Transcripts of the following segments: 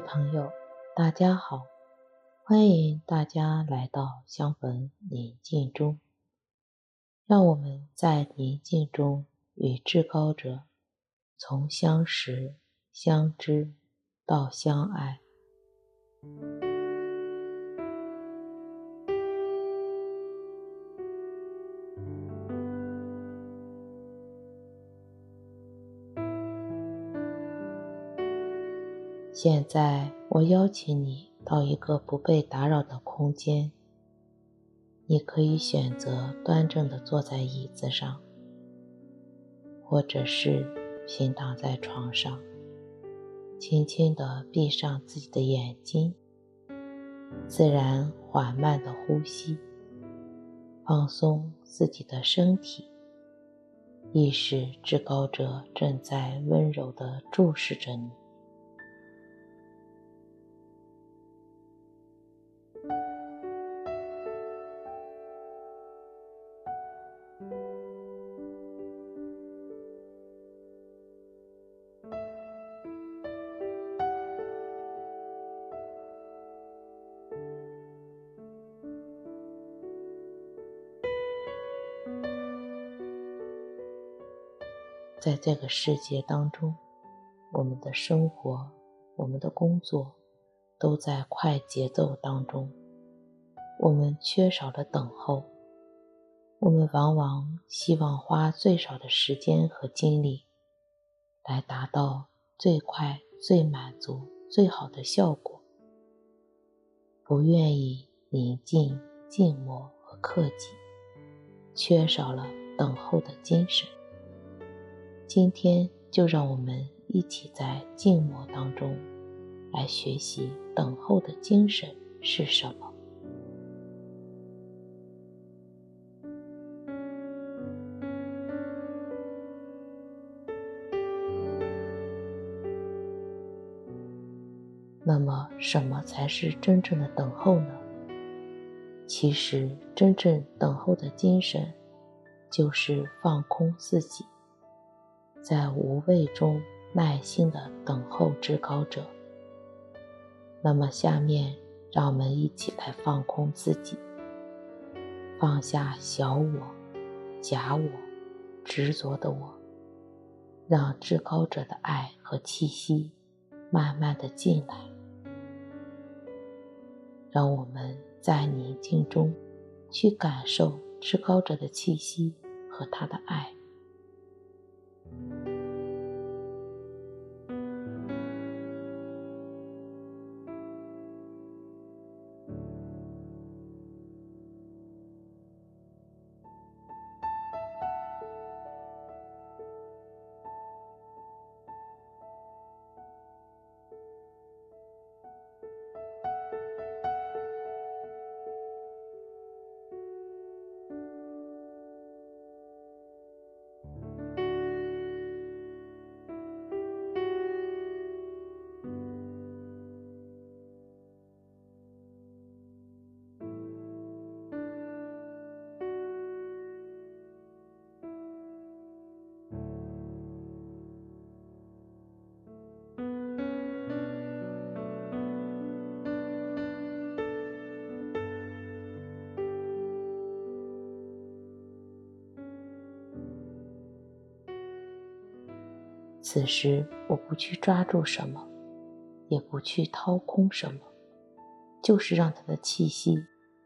朋友，大家好，欢迎大家来到相逢宁静中。让我们在宁静中与至高者从相识、相知到相爱。现在，我邀请你到一个不被打扰的空间。你可以选择端正地坐在椅子上，或者是平躺在床上，轻轻地闭上自己的眼睛，自然缓慢地呼吸，放松自己的身体，意识至高者正在温柔地注视着你。在这个世界当中，我们的生活、我们的工作都在快节奏当中，我们缺少了等候。我们往往希望花最少的时间和精力，来达到最快、最满足、最好的效果，不愿意宁静、静默和克己，缺少了等候的精神。今天就让我们一起在静默当中来学习等候的精神是什么。那么，什么才是真正的等候呢？其实，真正等候的精神就是放空自己。在无畏中耐心地等候至高者。那么，下面让我们一起来放空自己，放下小我、假我、执着的我，让至高者的爱和气息慢慢地进来。让我们在宁静中去感受至高者的气息和他的爱。此时，我不去抓住什么，也不去掏空什么，就是让他的气息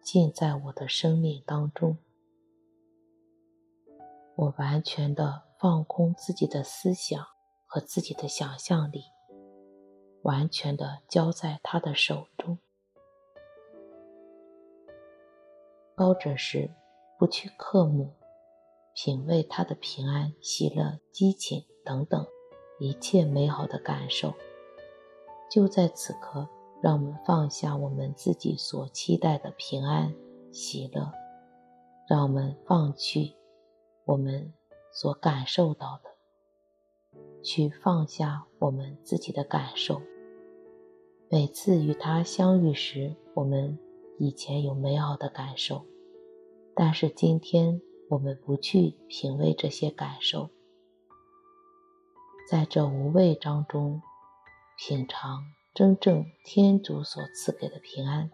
进在我的生命当中。我完全的放空自己的思想和自己的想象力，完全的交在他的手中。高者时，不去刻目，品味他的平安、喜乐、激情等等。一切美好的感受，就在此刻，让我们放下我们自己所期待的平安、喜乐，让我们放弃我们所感受到的，去放下我们自己的感受。每次与他相遇时，我们以前有美好的感受，但是今天我们不去品味这些感受。在这无畏当中，品尝真正天主所赐给的平安。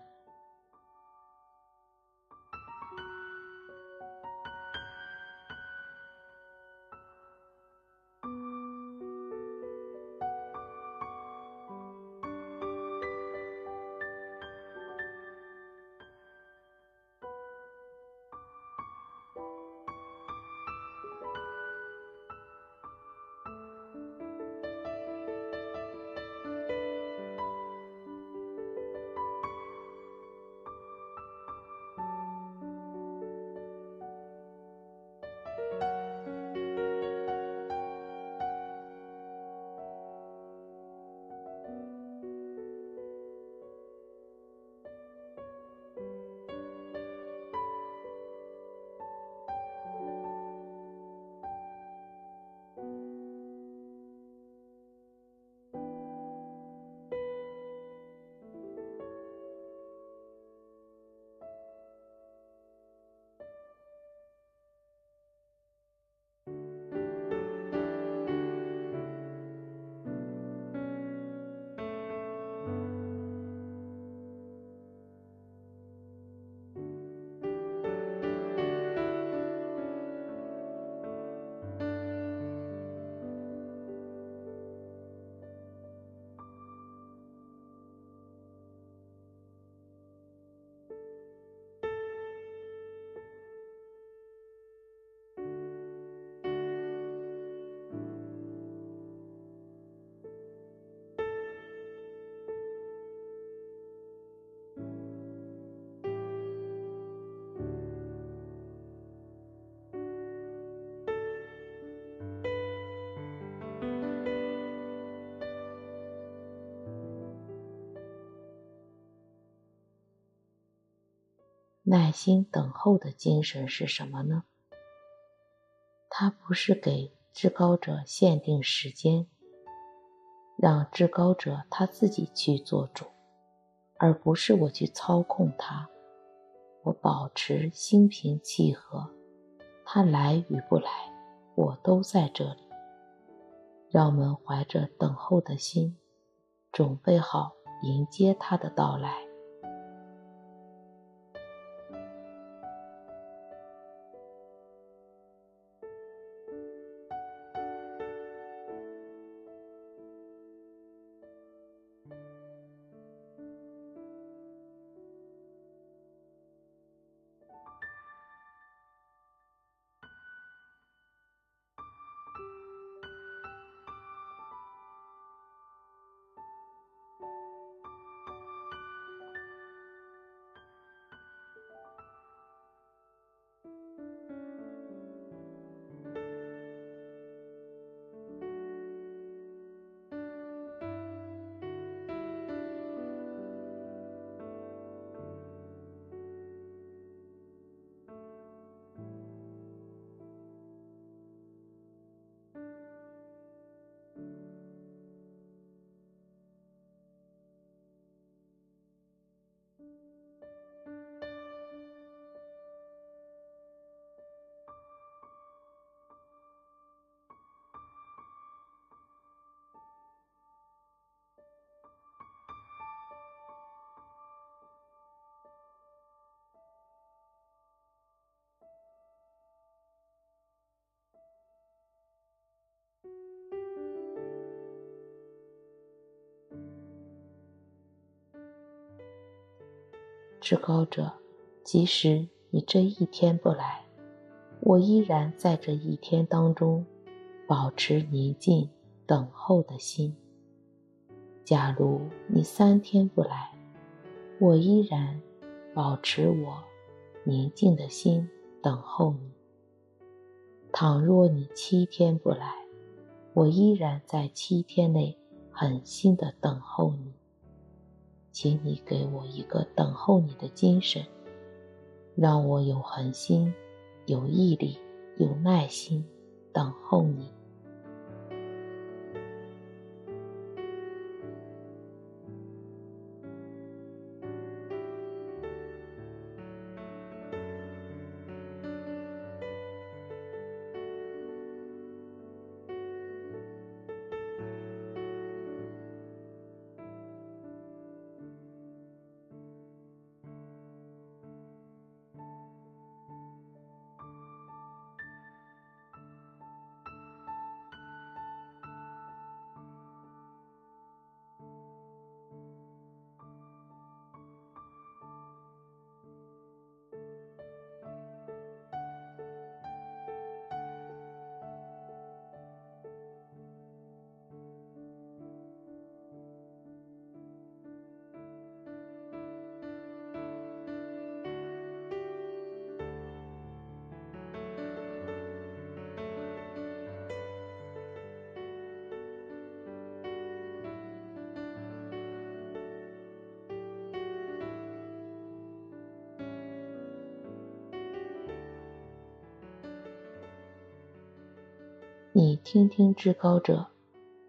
耐心等候的精神是什么呢？它不是给至高者限定时间，让至高者他自己去做主，而不是我去操控他。我保持心平气和，他来与不来，我都在这里。让我们怀着等候的心，准备好迎接他的到来。至高者，即使你这一天不来，我依然在这一天当中保持宁静等候的心。假如你三天不来，我依然保持我宁静的心等候你。倘若你七天不来，我依然在七天内狠心的等候你。请你给我一个等候你的精神，让我有恒心、有毅力、有耐心等候你。你听听至高者，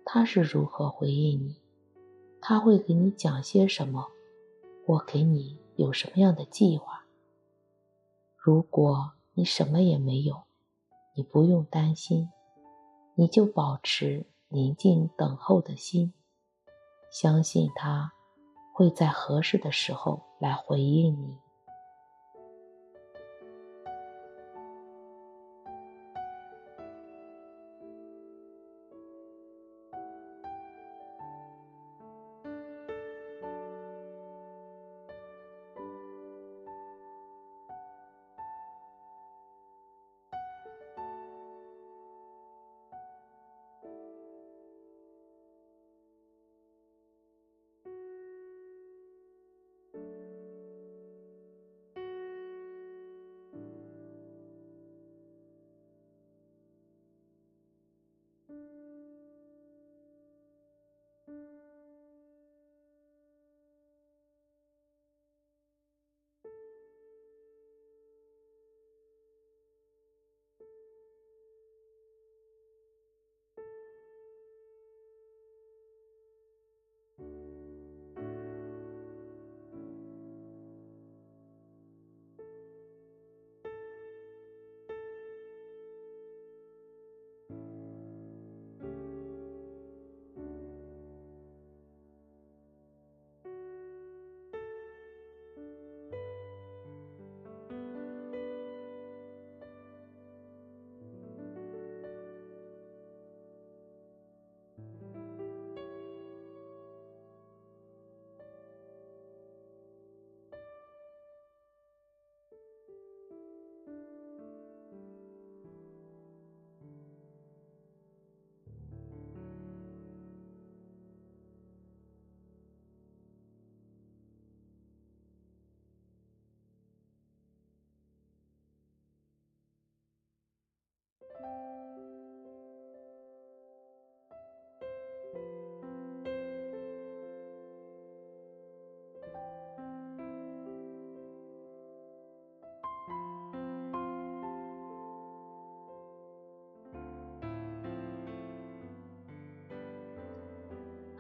他是如何回应你？他会给你讲些什么？我给你有什么样的计划？如果你什么也没有，你不用担心，你就保持宁静等候的心，相信他会在合适的时候来回应你。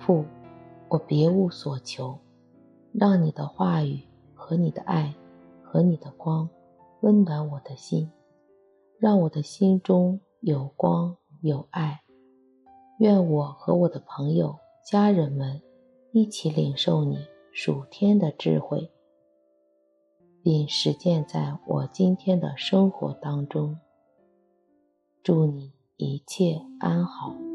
父，我别无所求，让你的话语和你的爱和你的光温暖我的心，让我的心中有光有爱。愿我和我的朋友、家人们一起领受你属天的智慧，并实践在我今天的生活当中。祝你一切安好。